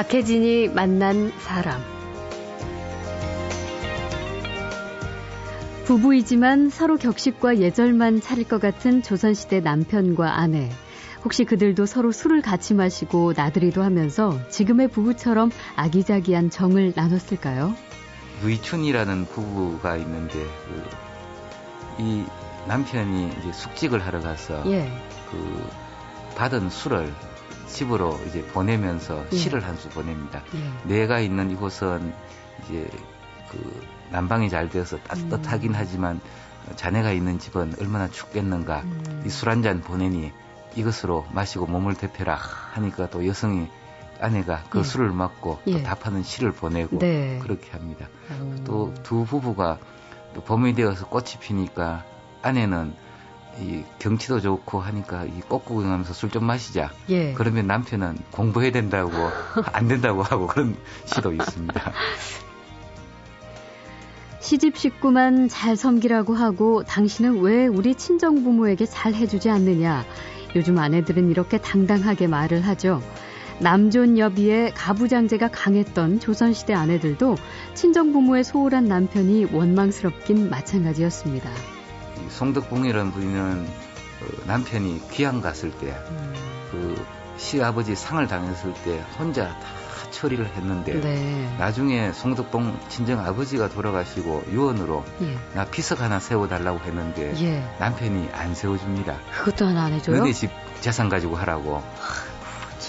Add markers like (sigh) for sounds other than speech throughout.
박혜진이 만난 사람. 부부이지만 서로 격식과 예절만 차릴 것 같은 조선시대 남편과 아내. 혹시 그들도 서로 술을 같이 마시고 나들이도 하면서 지금의 부부처럼 아기자기한 정을 나눴을까요? 위춘이라는 부부가 있는데 그, 이 남편이 이제 숙직을 하러 가서 예. 그 받은 술을 집으로 이제 보내면서 예. 시를 한 수 보냅니다. 예. 내가 있는 이곳은 이제 그 난방이 잘 되어서 따뜻하긴 음. 하지만 자네가 있는 집은 얼마나 춥겠는가. 음. 이술 한 잔 보내니 이것으로 마시고 몸을 대표라 하니까 또 여성이 아내가 그 예. 술을 맞고 예. 또 답하는 시를 보내고 네. 그렇게 합니다. 음. 또두 부부가 또 봄이 되어서 꽃이 피니까 아내는 이 경치도 좋고 하니까 이 꽃 구경하면서 술 좀 마시자. 예. 그러면 남편은 공부해야 된다고 안 된다고 하고 그런 시도 있습니다. (laughs) 시집 식구만 잘 섬기라고 하고 당신은 왜 우리 친정 부모에게 잘 해주지 않느냐. 요즘 아내들은 이렇게 당당하게 말을 하죠. 남존 여비의 가부장제가 강했던 조선시대 아내들도 친정 부모의 소홀한 남편이 원망스럽긴 마찬가지였습니다. 송덕봉이라는 분은 그 남편이 귀양 갔을 때, 음. 그 시아버지 상을 당했을 때 혼자 다 처리를 했는데, 네. 나중에 송덕봉 친정 아버지가 돌아가시고 유언으로 예. 나 비석 하나 세워달라고 했는데, 예. 남편이 안 세워줍니다. 그것도 하나 안 해줘요? 너네 집 재산 가지고 하라고.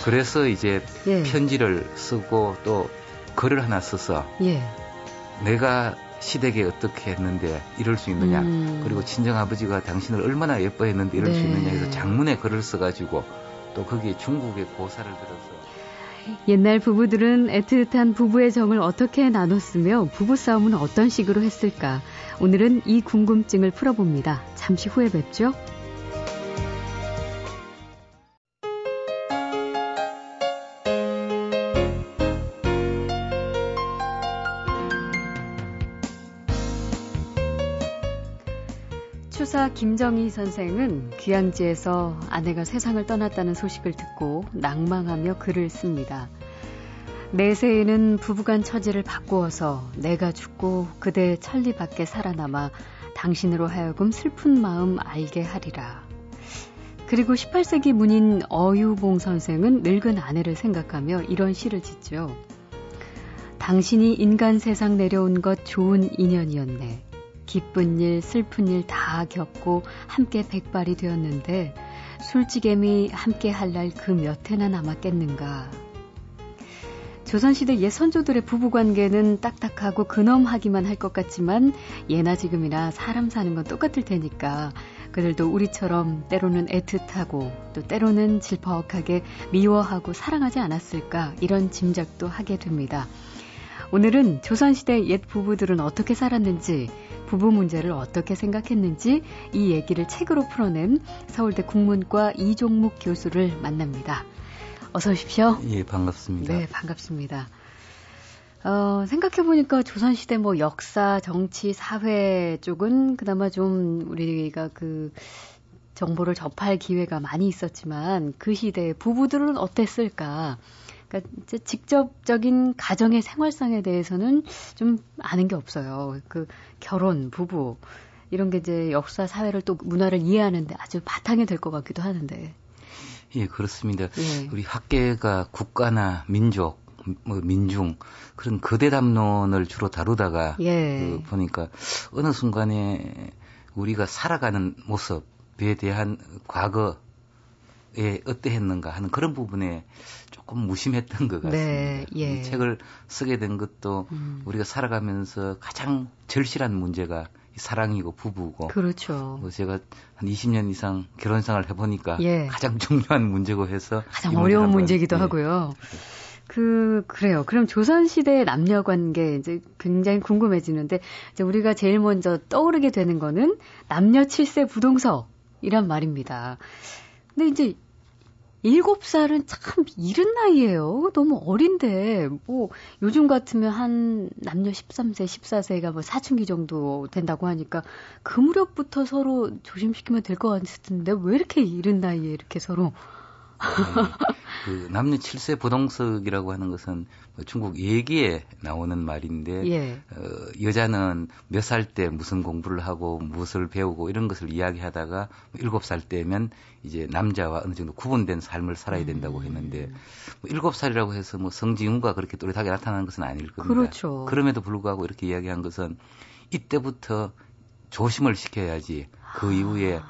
그래서 이제 예. 편지를 쓰고 또 글을 하나 써서 예. 내가 시댁에 어떻게 했는데 이럴 수 있느냐 음. 그리고 친정 아버지가 당신을 얼마나 예뻐했는데 이럴 네. 수 있느냐 해서 장문에 글을 써가지고 또 거기에 중국의 고사를 들어서 옛날 부부들은 애틋한 부부의 정을 어떻게 나눴으며 부부싸움은 어떤 식으로 했을까 오늘은 이 궁금증을 풀어봅니다 잠시 후에 뵙죠. 추사 김정희 선생은 귀향지에서 아내가 세상을 떠났다는 소식을 듣고 낭망하며 글을 씁니다. 내세에는 부부간 처지를 바꾸어서 내가 죽고 그대 천리 밖에 살아남아 당신으로 하여금 슬픈 마음 알게 하리라. 그리고 18세기 문인 어유봉 선생은 늙은 아내를 생각하며 이런 시를 짓죠. 당신이 인간 세상 내려온 것 좋은 인연이었네. 기쁜 일, 슬픈 일 다 겪고 함께 백발이 되었는데 술찌개미 함께 할 날 그 몇 해나 남았겠는가. 조선시대 옛 선조들의 부부관계는 딱딱하고 근엄하기만 할 것 같지만 예나 지금이나 사람 사는 건 똑같을 테니까 그들도 우리처럼 때로는 애틋하고 또 때로는 질퍽하게 미워하고 사랑하지 않았을까 이런 짐작도 하게 됩니다. 오늘은 조선시대 옛 부부들은 어떻게 살았는지, 부부 문제를 어떻게 생각했는지 이 얘기를 책으로 풀어낸 서울대 국문과 이종묵 교수를 만납니다. 어서 오십시오. 예, 반갑습니다. 네, 반갑습니다. 어, 생각해보니까 조선시대 뭐 역사, 정치, 사회 쪽은 그나마 좀 우리가 그 정보를 접할 기회가 많이 있었지만 그 시대의 부부들은 어땠을까? 그러니까 직접적인 가정의 생활상에 대해서는 좀 아는 게 없어요. 그 결혼, 부부 이런 게 이제 역사, 사회를 또 문화를 이해하는데 아주 바탕이 될 것 같기도 하는데. 예, 그렇습니다. 예. 우리 학계가 국가나 민족, 뭐 민중 그런 거대 담론을 주로 다루다가 예. 그 보니까 어느 순간에 우리가 살아가는 모습에 대한 과거 예, 어떠했는가 하는 그런 부분에 조금 무심했던 것 같습니다. 네, 예. 이 책을 쓰게 된 것도 음. 우리가 살아가면서 가장 절실한 문제가 사랑이고 부부고. 그렇죠. 뭐 제가 한 20년 이상 결혼 생활을 해보니까 예. 가장 중요한 문제고 해서 가장 어려운 문제기도 예. 하고요. 그 그래요. 그럼 조선 시대의 남녀 관계 이제 굉장히 궁금해지는데 이제 우리가 제일 먼저 떠오르게 되는 거는 남녀 칠세 부동서이란 말입니다. 근데 이제 일곱 살은 참 이른 나이예요. 너무 어린데 뭐 요즘 같으면 한 남녀 13세, 14세가 뭐 사춘기 정도 된다고 하니까 그 무렵부터 서로 조심시키면 될 것 같은데 왜 이렇게 이른 나이에 이렇게 서로 그 남녀 7세 부동석이라고 하는 것은 뭐 중국 얘기에 나오는 말인데 예. 어, 여자는 몇 살 때 무슨 공부를 하고 무엇을 배우고 이런 것을 이야기하다가 7살 때면 이제 남자와 어느 정도 구분된 삶을 살아야 된다고 음. 했는데 뭐 7살이라고 해서 뭐 성징후가 그렇게 또렷하게 나타나는 것은 아닐 겁니다. 그렇죠. 그럼에도 불구하고 이렇게 이야기한 것은 이때부터 조심을 시켜야지 그 아. 이후에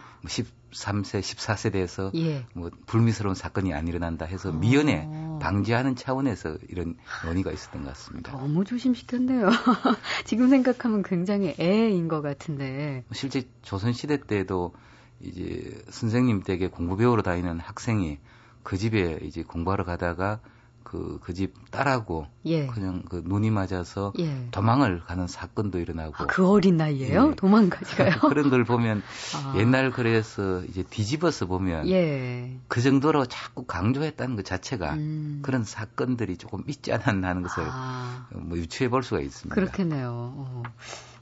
13세, 14세 돼서 예. 뭐 불미스러운 사건이 안 일어난다 해서 어. 미연에 방지하는 차원에서 이런 논의가 있었던 것 같습니다. 너무 조심시켰네요. (laughs) 지금 생각하면 굉장히 애인 것 같은데. 실제 조선 시대 때도 이제 선생님 댁에 공부 배우러 다니는 학생이 그 집에 이제 공부하러 가다가 그, 그 집 딸하고 예. 그냥 그 눈이 맞아서 예. 도망을 가는 사건도 일어나고. 아, 그 어린 나이에요? 예. 도망까지 가요? (laughs) 그런 걸 보면 아. 옛날 그래서 이제 뒤집어서 보면 예. 그 정도로 자꾸 강조했다는 것 자체가 음. 그런 사건들이 조금 있지 않았나 하는 것을 아. 뭐 유추해 볼 수가 있습니다. 그렇겠네요. 어.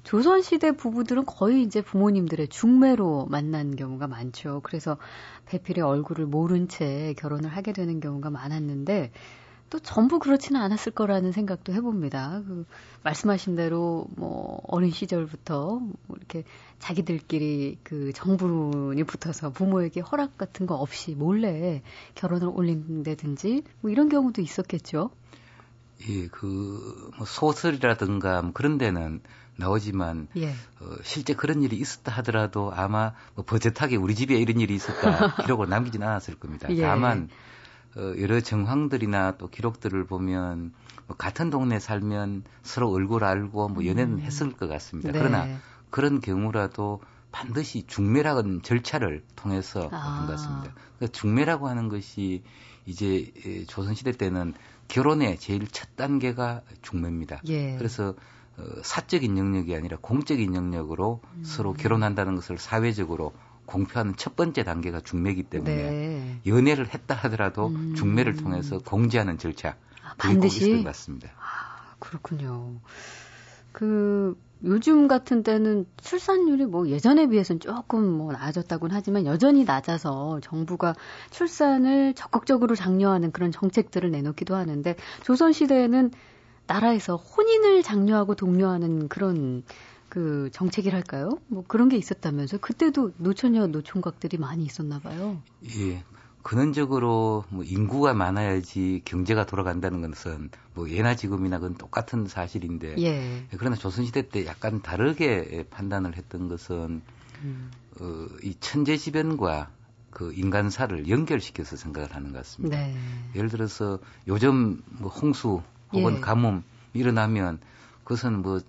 조선시대 부부들은 거의 이제 부모님들의 중매로 만난 경우가 많죠. 그래서 배필의 얼굴을 모른 채 결혼을 하게 되는 경우가 많았는데 또 전부 그렇지는 않았을 거라는 생각도 해봅니다. 그 말씀하신 대로 뭐 어린 시절부터 뭐 이렇게 자기들끼리 그 정부론이 붙어서 부모에게 허락 같은 거 없이 몰래 결혼을 올린다든지 뭐 이런 경우도 있었겠죠. 예, 그 뭐 소설이라든가 뭐 그런 데는 나오지만 예. 어, 실제 그런 일이 있었다 하더라도 아마 뭐 버젓하게 우리 집에 이런 일이 있었다 (laughs) 기록을 남기진 않았을 겁니다. 예. 다만 어, 여러 정황들이나 또 기록들을 보면 뭐 같은 동네 살면 서로 얼굴 알고 뭐 연애는 음. 했을 것 같습니다. 네. 그러나 그런 경우라도 반드시 중매라는 절차를 통해서 아. 한 것 같습니다. 그러니까 중매라고 하는 것이 이제 조선시대 때는 결혼의 제일 첫 단계가 중매입니다. 예. 그래서 어, 사적인 영역이 아니라 공적인 영역으로 음. 서로 결혼한다는 것을 사회적으로 공표하는 첫 번째 단계가 중매기 때문에 네. 연애를 했다 하더라도 음. 중매를 통해서 공지하는 절차 아, 반드시 것 같습니다. 아, 그렇군요. 그 요즘 같은 때는 출산율이 뭐 예전에 비해서는 조금 뭐 나아졌다고는 하지만 여전히 낮아서 정부가 출산을 적극적으로 장려하는 그런 정책들을 내놓기도 하는데 조선 시대에는 나라에서 혼인을 장려하고 독려하는 그런 그 정책이랄까요? 뭐 그런 게 있었다면서 그때도 노처녀 노총각들이 많이 있었나 봐요. 예. 근원적으로 뭐 인구가 많아야지 경제가 돌아간다는 것은 뭐 예나 지금이나 그건 똑같은 사실인데 예. 그러나 조선시대 때 약간 다르게 판단을 했던 것은 음. 어, 이 천재지변과 그 인간사를 연결시켜서 생각을 하는 것 같습니다. 네. 예를 들어서 요즘 뭐 홍수 혹은 예. 가뭄 일어나면 그것은 뭐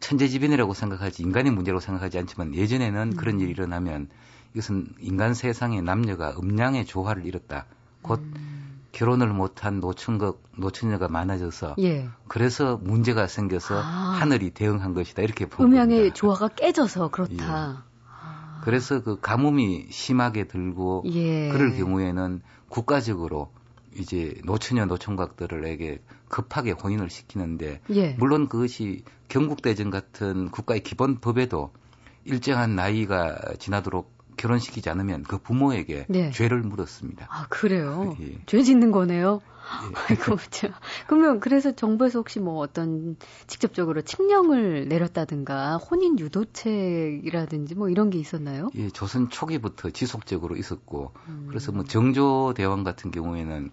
천재지변이라고 생각하지 인간의 문제라고 생각하지 않지만 예전에는 음. 그런 일이 일어나면 이것은 인간 세상의 남녀가 음양의 조화를 잃었다. 곧 음. 결혼을 못한 노천거 노처녀가 많아져서 예. 그래서 문제가 생겨서 아. 하늘이 대응한 것이다 이렇게 보 음양의 겁니다. 조화가 깨져서 그렇다. 예. 아. 그래서 그 가뭄이 심하게 들고 예. 그럴 경우에는 국가적으로 이제 노처녀 노총각들에게 급하게 혼인을 시키는데 예. 물론 그것이 경국대전 같은 국가의 기본 법에도 일정한 나이가 지나도록 결혼시키지 않으면 그 부모에게 네. 죄를 물었습니다. 아 그래요? 예. 죄 짓는 거네요. 예. (laughs) 아이고 참. 그러면 그래서 정부에서 혹시 뭐 어떤 직접적으로 칙령을 내렸다든가 혼인 유도책이라든지 뭐 이런 게 있었나요? 예, 조선 초기부터 지속적으로 있었고 음. 그래서 뭐 정조 대왕 같은 경우에는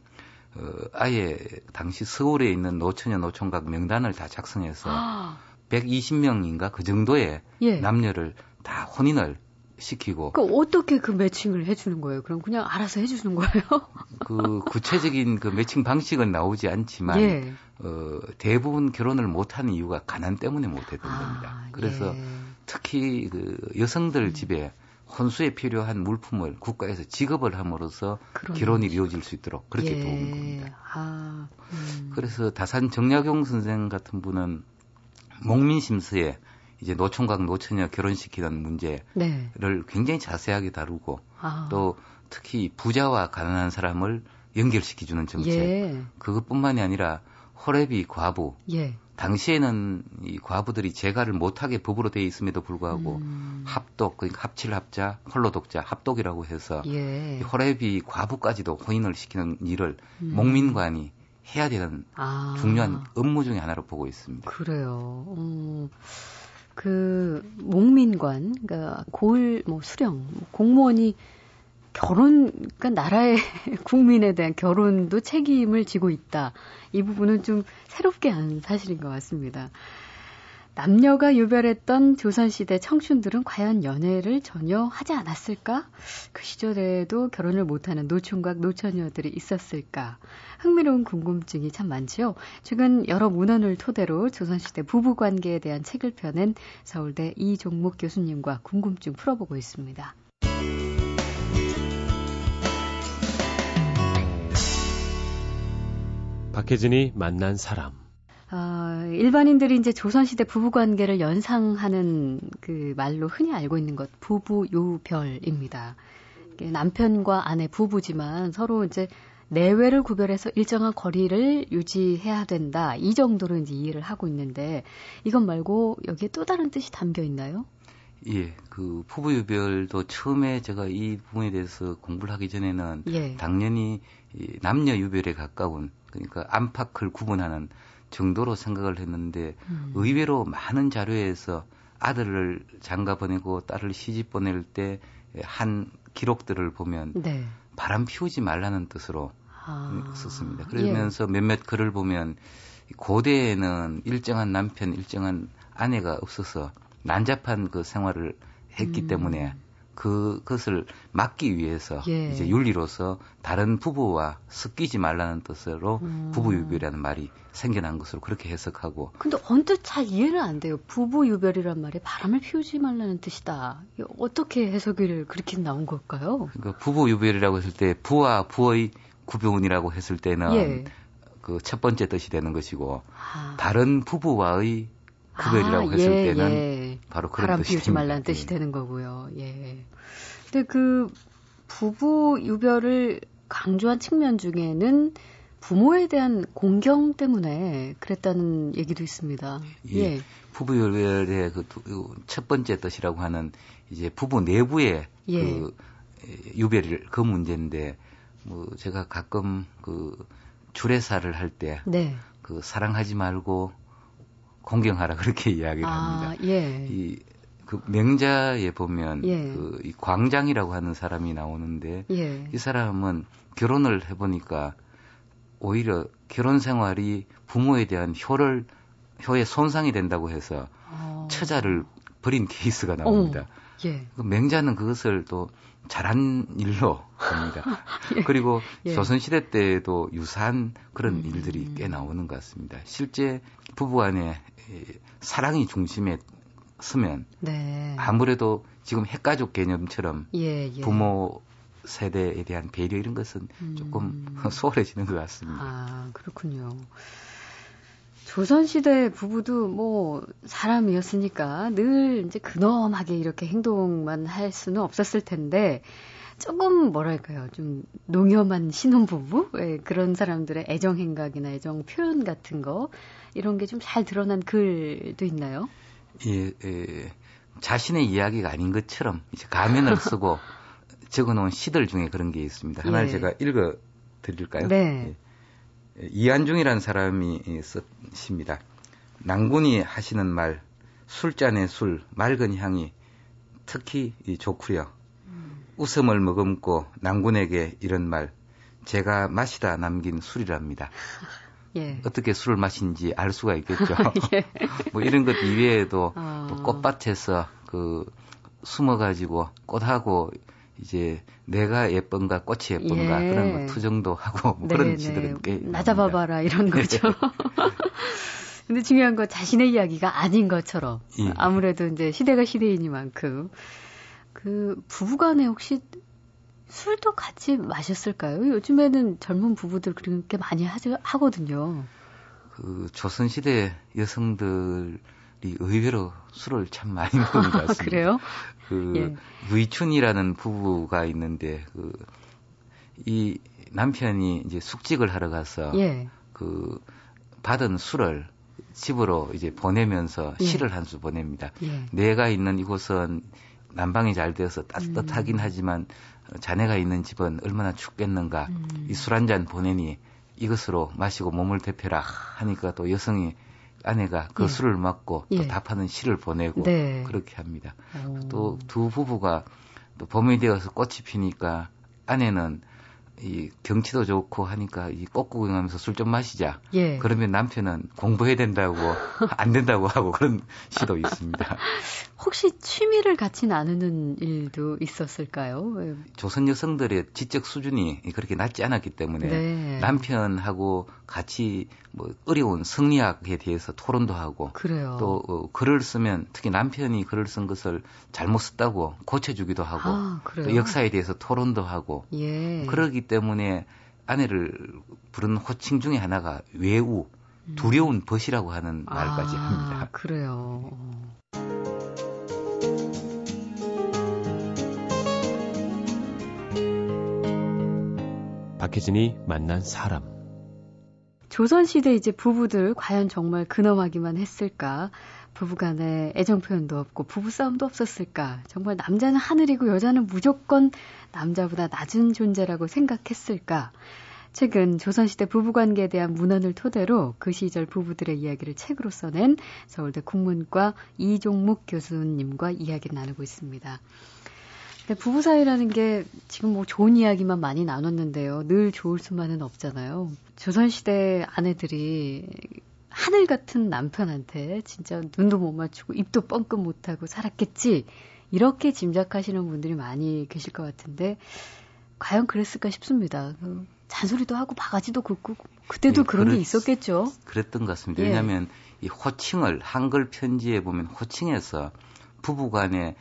어, 아예 당시 서울에 있는 노처녀 노총각 명단을 다 작성해서 아. 120명인가 그 정도의 예. 남녀를 다 혼인을 시키고. 그 어떻게 그 매칭을 해주는 거예요? 그럼 그냥 알아서 해주는 거예요? (laughs) 그 구체적인 그 매칭 방식은 나오지 않지만 예. 어, 대부분 결혼을 못하는 이유가 가난 때문에 못했던 아, 겁니다. 그래서 예. 특히 그 여성들 음. 집에 혼수에 필요한 물품을 국가에서 지급을 함으로써 결혼이 이루어질 수 있도록 그렇게 예. 도운 겁니다. 아, 음. 그래서 다산 정약용 선생 같은 분은 목민심서에 이제 노총각 노처녀 결혼시키는 문제를 네. 굉장히 자세하게 다루고 아. 또 특히 부자와 가난한 사람을 연결시켜주는 정책 예. 그것뿐만이 아니라 호래비 과부 예. 당시에는 이 과부들이 재가를 못하게 법으로 되어 있음에도 불구하고 음. 합독, 그러니까 합칠 합자, 홀로 독자, 합독이라고 해서 예. 호랩이 과부까지도 혼인을 시키는 일을 음. 목민관이 해야 되는 아. 중요한 업무 중의 하나로 보고 있습니다. 그래요. 음. 그 목민관, 그러니까 고을 뭐 수령, 뭐 공무원이 결혼, 그러니까 나라의 (laughs) 국민에 대한 결혼도 책임을 지고 있다. 이 부분은 좀 새롭게 한 사실인 것 같습니다. 남녀가 유별했던 조선시대 청춘들은 과연 연애를 전혀 하지 않았을까? 그 시절에도 결혼을 못하는 노총각 노처녀들이 있었을까? 흥미로운 궁금증이 참 많지요. 최근 여러 문헌을 토대로 조선시대 부부관계에 대한 책을 펴낸 서울대 이종목 교수님과 궁금증 풀어보고 있습니다. 박혜진이 만난 사람. 어, 일반인들이 이제 조선시대 부부관계를 연상하는 그 말로 흔히 알고 있는 것, 부부요별입니다. 남편과 아내 부부지만 서로 이제 내외를 구별해서 일정한 거리를 유지해야 된다. 이 정도로 이제 이해를 하고 있는데 이것 말고 여기에 또 다른 뜻이 담겨 있나요? 예, 그 부부유별도 처음에 제가 이 부분에 대해서 공부를 하기 전에는 예. 당연히 이 남녀 유별에 가까운 그러니까 안팎을 구분하는 정도로 생각을 했는데 음. 의외로 많은 자료에서 아들을 장가 보내고 딸을 시집 보낼 때 한 기록들을 보면 네. 바람 피우지 말라는 뜻으로 아. 썼습니다. 그러면서 예. 몇몇 글을 보면 고대에는 일정한 남편, 일정한 아내가 없어서 난잡한 그 생활을 했기 음. 때문에 그것을 막기 위해서 예. 이제 윤리로서 다른 부부와 섞이지 말라는 뜻으로 음. 부부 유별이라는 말이 생겨난 것으로 그렇게 해석하고. 근데 언뜻 잘 이해는 안 돼요. 부부 유별이란 말이 바람을 피우지 말라는 뜻이다. 어떻게 해석을 그렇게 나온 걸까요? 그러니까 부부 유별이라고 했을 때 부와 부의 구별이라고 했을 때는 예. 그첫 번째 뜻이 되는 것이고 아. 다른 부부와의 구별이라고 아, 했을 예, 때는 예. 바로 그런 바람 뜻이 피우지 말라는 뜻이 예. 되는 거고요. 예. 근데 그 부부 유별을 강조한 측면 중에는 부모에 대한 공경 때문에 그랬다는 얘기도 있습니다. 예. 예. 부부 유별의 그 첫 번째 뜻이라고 하는 이제 부부 내부의 예. 그 유별을 그 문제인데 뭐 제가 가끔 그 주례사를 할 때그 네. 그 사랑하지 말고 공경하라 (laughs) 그렇게 이야기를 아, 합니다. 예. 이, 그 명자에 보면 예. 그이 광장이라고 하는 사람이 나오는데 예. 이 사람은 결혼을 해보니까 오히려 결혼 생활이 부모에 대한 효를 효에 손상이 된다고 해서 어. 처자를 버린 케이스가 나옵니다. 어. 예. 그 맹자는 그것을 또 잘한 일로 (laughs) 봅니다. 예. 그리고 예. 조선시대 때에도 유사한 그런 음. 일들이 꽤 나오는 것 같습니다. 실제 부부간에 사랑이 중심에 서면 네. 아무래도 지금 핵가족 개념처럼 예, 예. 부모 세대에 대한 배려 이런 것은 음. 조금 (laughs) 소홀해지는 것 같습니다. 아 그렇군요. 조선시대 부부도 뭐 사람이었으니까 늘 이제 근엄하게 이렇게 행동만 할 수는 없었을 텐데 조금 뭐랄까요 좀 농염한 신혼부부 예, 그런 사람들의 애정 행각이나 애정 표현 같은 거 이런 게 좀 잘 드러난 글도 있나요? 예, 예, 자신의 이야기가 아닌 것처럼 이제 가면을 (laughs) 쓰고 적어놓은 시들 중에 그런 게 있습니다. 하나를 예. 제가 읽어 드릴까요? 네. 예. 이한중이라는 사람이 썼습니다. 낭군이 하시는 말, 술잔의 술, 맑은 향이 특히 좋구려. 음. 웃음을 머금고 낭군에게 이런 말, 제가 마시다 남긴 술이랍니다. (laughs) 예. 어떻게 술을 마신지 알 수가 있겠죠. (laughs) 예. (laughs) 뭐 이런 것 이외에도 어. 또 꽃밭에서 그 숨어가지고 꽃하고 이제 내가 예쁜가 꽃이 예쁜가 예. 그런 거 투정도 하고 뭐 그런 네, 시들은 꽤 나 잡아봐라 이런 네. 거죠. (laughs) 근데 중요한 건 자신의 이야기가 아닌 것처럼 예. 아무래도 이제 시대가 시대이니만큼 그 부부간에 혹시 술도 같이 마셨을까요? 요즘에는 젊은 부부들 그렇게 많이 하죠, 하거든요. 그 조선시대 여성들이 의외로 술을 참 많이 먹는 것 (laughs) 같습니다. 그래요? 그 예. 유이춘이라는 부부가 있는데 그 이 남편이 이제 숙직을 하러 가서 예. 그 받은 술을 집으로 이제 보내면서 예. 시를 한 수 보냅니다. 예. 내가 있는 이곳은 난방이 잘 되어서 따뜻하긴 음. 하지만 자네가 있는 집은 얼마나 춥겠는가. 음. 이술 한 잔 보내니 이것으로 마시고 몸을 데펴라 하니까 또 여성이 아내가 그 예. 술을 맞고 또 예. 답하는 시를 보내고 네. 그렇게 합니다. 또 두 부부가 또 봄이 되어서 꽃이 피니까 아내는 이 경치도 좋고 하니까 이 꽃 구경하면서 술 좀 마시자. 예. 그러면 남편은 공부해야 된다고 (laughs) 안 된다고 하고 그런 시도 있습니다. (laughs) 혹시 취미를 같이 나누는 일도 있었을까요? 조선 여성들의 지적 수준이 그렇게 낮지 않았기 때문에 네. 남편하고 같이 뭐 어려운 성리학에 대해서 토론도 하고 그래요. 또 어, 글을 쓰면 특히 남편이 글을 쓴 것을 잘못 썼다고 고쳐주기도 하고 아, 또 역사에 대해서 토론도 하고 예. 그러기 때문에 아내를 부르는 호칭 중에 하나가 외우 음. 두려운 벗이라고 하는 말까지 아, 합니다. (laughs) 그래요. 박혜진이 만난 사람. 조선시대 이제 부부들 과연 정말 근엄하기만 했을까? 부부간에 애정 표현도 없고 부부싸움도 없었을까? 정말 남자는 하늘이고 여자는 무조건 남자보다 낮은 존재라고 생각했을까? 최근 조선시대 부부관계에 대한 문헌을 토대로 그 시절 부부들의 이야기를 책으로 써낸 서울대 국문과 이종묵 교수님과 이야기를 나누고 있습니다. 부부 사이라는 게 지금 뭐 좋은 이야기만 많이 나눴는데요. 늘 좋을 수만은 없잖아요. 조선시대 아내들이 하늘 같은 남편한테 진짜 눈도 못 맞추고 입도 뻥끗 못하고 살았겠지. 이렇게 짐작하시는 분들이 많이 계실 것 같은데, 과연 그랬을까 싶습니다. 그 잔소리도 하고 바가지도 긋고, 그때도 예, 그런 그랬, 게 있었겠죠? 그랬던 것 같습니다. 예. 왜냐하면 이 호칭을 한글 편지에 보면 호칭에서 부부간에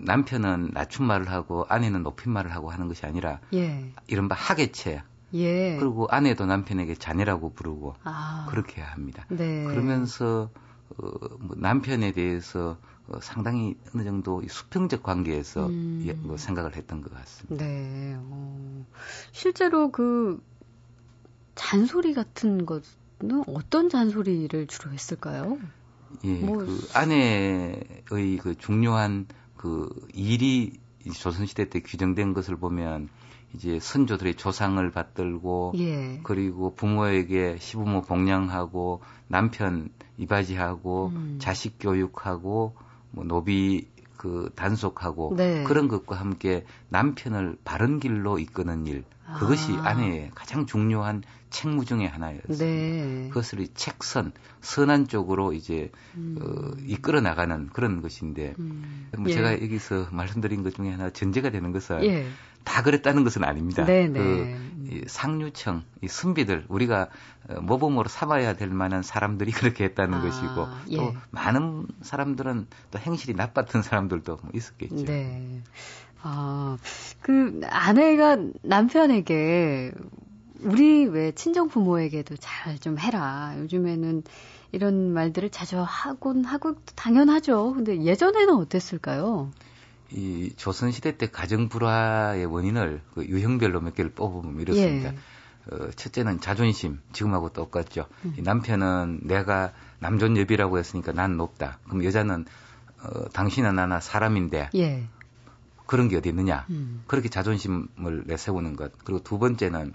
남편은 낮춤말을 하고 아내는 높임말을 하고 하는 것이 아니라 예. 이른바 하계체. 예. 그리고 아내도 남편에게 자네라고 부르고 아. 그렇게 합니다. 네. 그러면서 어, 뭐 남편에 대해서 어, 상당히 어느 정도 수평적 관계에서 음. 예, 뭐 생각을 했던 것 같습니다. 네. 어. 실제로 그 잔소리 같은 것은 어떤 잔소리를 주로 했을까요? 예, 뭐... 그 아내의 그 중요한 그 일이 조선시대 때 규정된 것을 보면 이제 선조들의 조상을 받들고 예. 그리고 부모에게 시부모 복양하고 남편 이바지하고 음. 자식 교육하고 뭐 노비 그 단속하고 네. 그런 것과 함께 남편을 바른 길로 이끄는 일 그것이 아. 아내의 가장 중요한 책무 중의 하나였습니다. 네. 그것을 책선 선한 쪽으로 이제 음. 어, 이끌어 나가는 그런 것인데 음. 뭐 예. 제가 여기서 말씀드린 것 중에 하나 전제가 되는 것은 예. 다 그랬다는 것은 아닙니다. 네, 네. 그 상류층, 이 선비들 우리가 어, 모범으로 삼아야 될 만한 사람들이 (laughs) 그렇게 했다는 아, 것이고 예. 또 많은 사람들은 또 행실이 나빴던 사람들도 뭐 있었겠죠. 네. 아, 그 아내가 남편에게 우리 왜 친정 부모에게도 잘 좀 해라. 요즘에는 이런 말들을 자주 하곤 하고 당연하죠. 근데 예전에는 어땠을까요? 이 조선 시대 때 가정 불화의 원인을 그 유형별로 몇 개를 뽑으면 이렇습니다. 예. 어, 첫째는 자존심, 지금하고 똑같죠. 음. 남편은 내가 남존 여비라고 했으니까 난 높다. 그럼 여자는 어, 당신은 나나 사람인데 예. 그런 게 어디 있느냐. 음. 그렇게 자존심을 내세우는 것. 그리고 두 번째는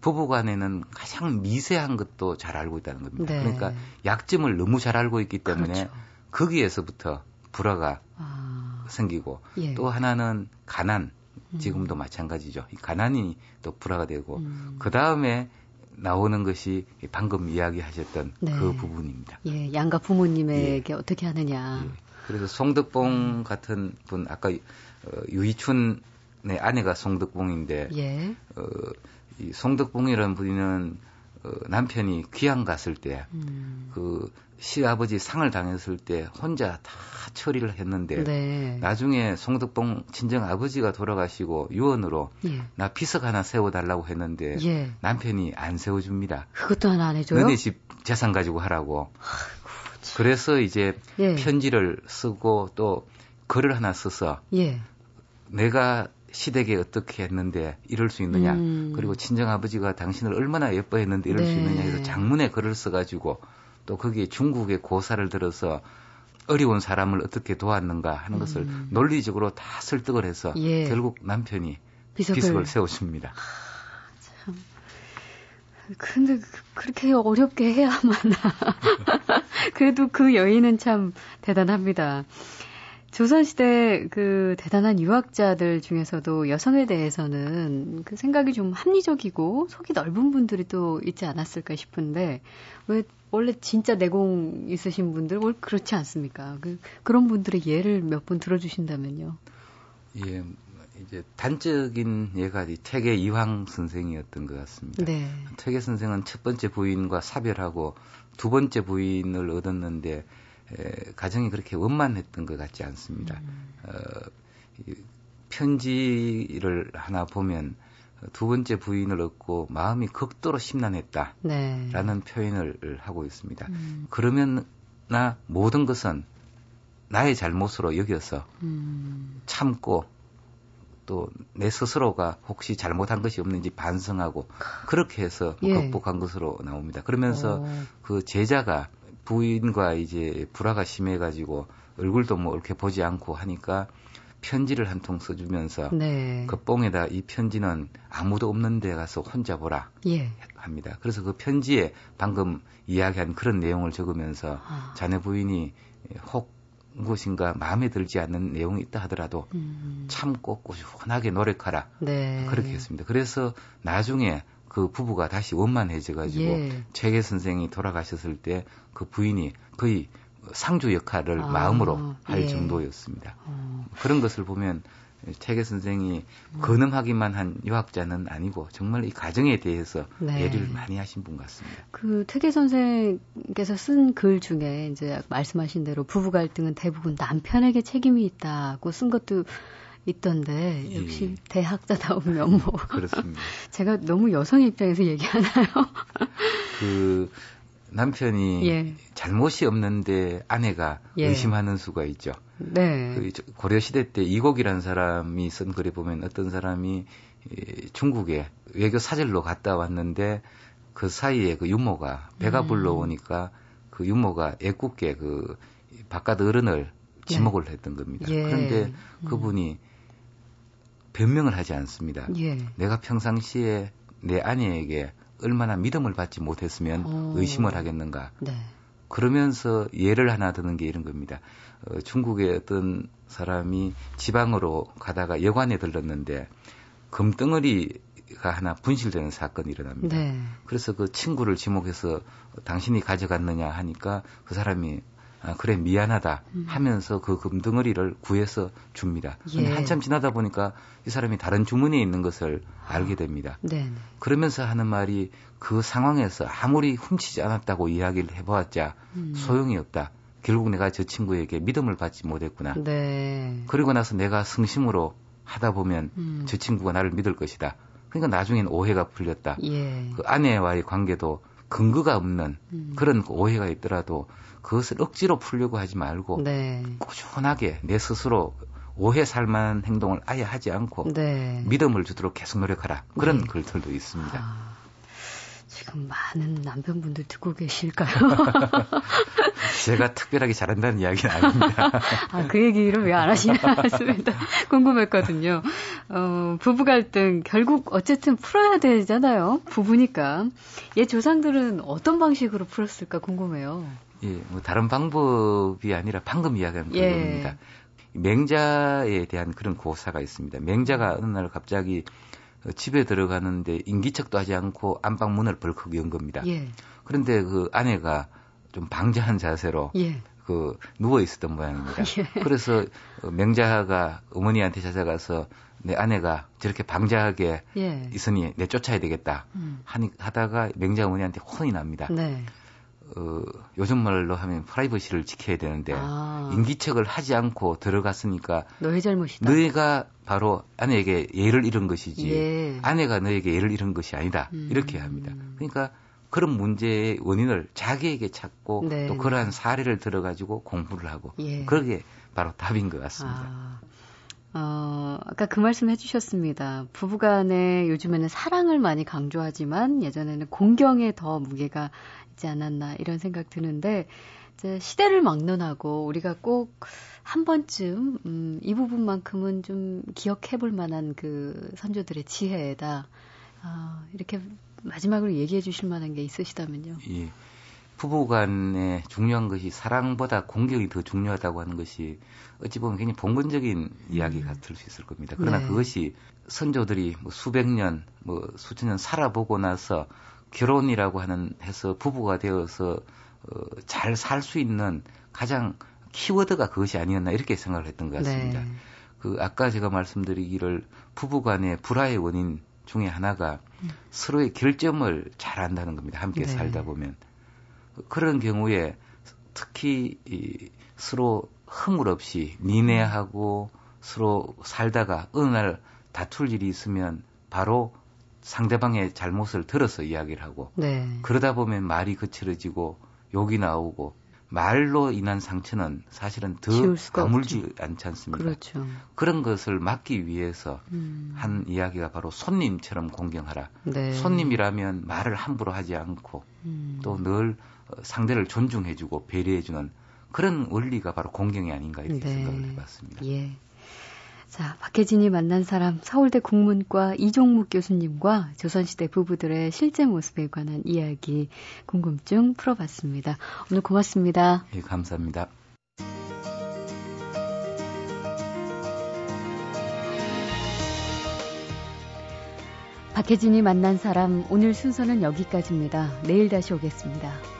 부부간에는 가장 미세한 것도 잘 알고 있다는 겁니다. 네. 그러니까 약점을 너무 잘 알고 있기 때문에 그렇죠. 거기에서부터 불화가 아. 생기고 예. 또 하나는 가난. 음. 지금도 음. 마찬가지죠. 이 가난이 또 불화가 되고 음. 그 다음에 나오는 것이 방금 이야기하셨던 네. 그 부분입니다. 예, 양가 부모님에게 예. 어떻게 하느냐. 예. 그래서 송덕봉 같은 분 아까 어, 유이춘의 아내가 송덕봉인데 예. 어, 이 송덕봉이라는 분은 어, 남편이 귀양 갔을 때, 음. 그, 시아버지 상을 당했을 때 혼자 다 처리를 했는데, 네. 나중에 송덕봉 친정 아버지가 돌아가시고 유언으로 예. 나 비석 하나 세워달라고 했는데, 예. 남편이 안 세워줍니다. 그것도 하나 안 해줘요? 너네 집 재산 가지고 하라고. 아이고, 그래서 이제 예. 편지를 쓰고 또 글을 하나 써서, 예. 내가 시댁에 어떻게 했는데 이럴 수 있느냐. 음. 그리고 친정 아버지가 당신을 얼마나 예뻐했는데 이럴 네. 수 있느냐 해서 장문에 글을 써가지고 또 거기에 중국의 고사를 들어서 어려운 사람을 어떻게 도왔는가 하는 것을 음. 논리적으로 다 설득을 해서 예. 결국 남편이 비석을, 비석을 세워줍니다. 아, 참. 근데 그, 그렇게 어렵게 해야만. (laughs) 그래도 그 여인은 참 대단합니다. 조선시대 그 대단한 유학자들 중에서도 여성에 대해서는 그 생각이 좀 합리적이고 속이 넓은 분들이 또 있지 않았을까 싶은데 왜 원래 진짜 내공 있으신 분들 왜 그렇지 않습니까? 그, 그런 분들의 예를 몇 분 들어주신다면요. 예, 이제 단적인 예가 태계 이황 선생이었던 것 같습니다. 네. 태계 선생은 첫 번째 부인과 사별하고 두 번째 부인을 얻었는데 에, 가정이 그렇게 원만했던 것 같지 않습니다. 음. 어, 이, 편지를 하나 보면 두 번째 부인을 얻고 마음이 극도로 심란했다라는 네. 표현을 하고 있습니다. 음. 그러면 나 모든 것은 나의 잘못으로 여겨서 음. 참고 또 내 스스로가 혹시 잘못한 것이 없는지 반성하고 그렇게 해서 예. 극복한 것으로 나옵니다. 그러면서 오. 그 제자가 부인과 이제 불화가 심해가지고 얼굴도 뭐 이렇게 보지 않고 하니까 편지를 한 통 써주면서 네. 그 뽕에다 이 편지는 아무도 없는 데 가서 혼자 보라 예. 합니다. 그래서 그 편지에 방금 이야기한 그런 내용을 적으면서 아. 자네 부인이 혹 무엇인가 마음에 들지 않는 내용이 있다 하더라도 음. 참고 꾸준하게 노력하라 네. 그렇게 했습니다. 그래서 나중에 그 부부가 다시 원만해져 가지고 예. 최계 선생이 돌아가셨을 때 그 부인이 거의 상주 역할을 아, 마음으로 할 예. 정도였습니다. 어. 그런 것을 보면 최계 선생이 음. 근엄하기만 한 유학자는 아니고 정말 이 가정에 대해서 네. 예를 많이 하신 분 같습니다. 그 퇴계 선생께서 쓴 글 중에 이제 말씀하신 대로 부부 갈등은 대부분 남편에게 책임이 있다고 쓴 것도 있던데 예. 역시 예. 대학자다운 면모. 그렇습니다. 제가 너무 여성 입장에서 얘기하나요? (laughs) 그 남편이 예. 잘못이 없는데 아내가 예. 의심하는 수가 있죠. 네. 그 고려 시대 때 이곡이라는 사람이 쓴 글에 보면 어떤 사람이 중국에 외교 사절로 갔다 왔는데 그 사이에 그 유모가 배가 음. 불러오니까 그 유모가 애꿎게 그 바깥 어른을 지목을 네. 했던 겁니다. 예. 그런데 음. 그분이 음. 변명을 하지 않습니다. 예. 내가 평상시에 내 아내에게 얼마나 믿음을 받지 못했으면 오. 의심을 하겠는가. 네. 그러면서 예를 하나 드는 게 이런 겁니다. 어, 중국의 어떤 사람이 지방으로 가다가 여관에 들렀는데 금덩어리가 하나 분실되는 사건이 일어납니다. 네. 그래서 그 친구를 지목해서 당신이 가져갔느냐 하니까 그 사람이 아, 그래 미안하다 음. 하면서 그 금덩어리를 구해서 줍니다. 근데 예. 한참 지나다 보니까 이 사람이 다른 주머니에 있는 것을 알게 됩니다. 네 그러면서 하는 말이 그 상황에서 아무리 훔치지 않았다고 이야기를 해보았자 음. 소용이 없다. 결국 내가 저 친구에게 믿음을 받지 못했구나. 네. 그리고 나서 내가 성심으로 하다 보면 음. 저 친구가 나를 믿을 것이다. 그러니까 나중엔 오해가 풀렸다. 예. 그 아내와의 관계도 근거가 없는 음. 그런 오해가 있더라도 그것을 억지로 풀려고 하지 말고 네. 꾸준하게 내 스스로 오해 살만한 행동을 아예 하지 않고 네. 믿음을 주도록 계속 노력하라 그런 네. 글들도 있습니다. 아, 지금 많은 남편분들 듣고 계실까요? (laughs) 제가 특별하게 잘한다는 이야기는 아닙니다. 아, 그 얘기를 왜 안 하시냐 (laughs) 했습니다. 궁금했거든요. 어, 부부 갈등 결국 어쨌든 풀어야 되잖아요. 부부니까. 옛 조상들은 어떤 방식으로 풀었을까 궁금해요. 예, 뭐 다른 방법이 아니라 방금 이야기한 예. 그겁니다. 맹자에 대한 그런 고사가 있습니다. 맹자가 어느 날 갑자기 집에 들어가는데 인기척도 하지 않고 안방 문을 벌컥 연 겁니다. 예. 그런데 그 아내가 좀 방자한 자세로 예. 그 누워 있었던 모양입니다. 예. 그래서 맹자가 어머니한테 찾아가서 내 아내가 저렇게 방자하게 예. 있으니 내 쫓아야 되겠다 음. 하니 하다가 맹자 어머니한테 혼이 납니다. 네. 어, 요즘 말로 하면 프라이버시를 지켜야 되는데 아. 인기척을 하지 않고 들어갔으니까 너의 잘못이다. 너희가 바로 아내에게 예를 잃은 것이지 예. 아내가 너에게 예를 잃은 것이 아니다 음. 이렇게 합니다. 그러니까 그런 문제의 원인을 자기에게 찾고 네. 또 그러한 사례를 들어가지고 공부를 하고 예. 그게 바로 답인 것 같습니다. 아. 어, 아까 그 말씀 해주셨습니다. 부부간에 요즘에는 사랑을 많이 강조하지만 예전에는 공경에 더 무게가 있지 않았나 이런 생각 드는데 이제 시대를 막론하고 우리가 꼭 한 번쯤 음, 이 부분만큼은 좀 기억해 볼 만한 그 선조들의 지혜다. 아, 이렇게 마지막으로 얘기해 주실 만한 게 있으시다면요. 예. 부부 간에 중요한 것이 사랑보다 공격이 더 중요하다고 하는 것이 어찌 보면 굉장히 봉건적인 이야기 음. 같을 수 있을 겁니다. 그러나 네. 그것이 선조들이 뭐 수백 년, 뭐 수천 년 살아보고 나서 결혼이라고 하는 해서 부부가 되어서 어, 잘 살 수 있는 가장 키워드가 그것이 아니었나 이렇게 생각을 했던 것 같습니다. 네. 그 아까 제가 말씀드리기를 부부 간의 불화의 원인 중에 하나가 음. 서로의 결점을 잘 안다는 겁니다. 함께 네. 살다 보면. 그런 경우에 특히 이 서로 허물 없이 니네하고 서로 살다가 어느 날 다툴 일이 있으면 바로 상대방의 잘못을 들어서 이야기를 하고 네. 그러다 보면 말이 거칠어지고 욕이 나오고 말로 인한 상처는 사실은 더 가물지 않지 않습니까? 그렇죠. 그런 것을 막기 위해서 음. 한 이야기가 바로 손님처럼 공경하라. 네. 손님이라면 말을 함부로 하지 않고 음. 또늘 어, 상대를 존중해주고 배려해주는 그런 원리가 바로 공경이 아닌가 이렇게 네. 생각을 해봤습니다. 예. 자, 박혜진이 만난 사람 서울대 국문과 이종묵 교수님과 조선시대 부부들의 실제 모습에 관한 이야기 궁금증 풀어봤습니다. 오늘 고맙습니다. 예, 감사합니다. 박혜진이 만난 사람 오늘 순서는 여기까지입니다. 내일 다시 오겠습니다.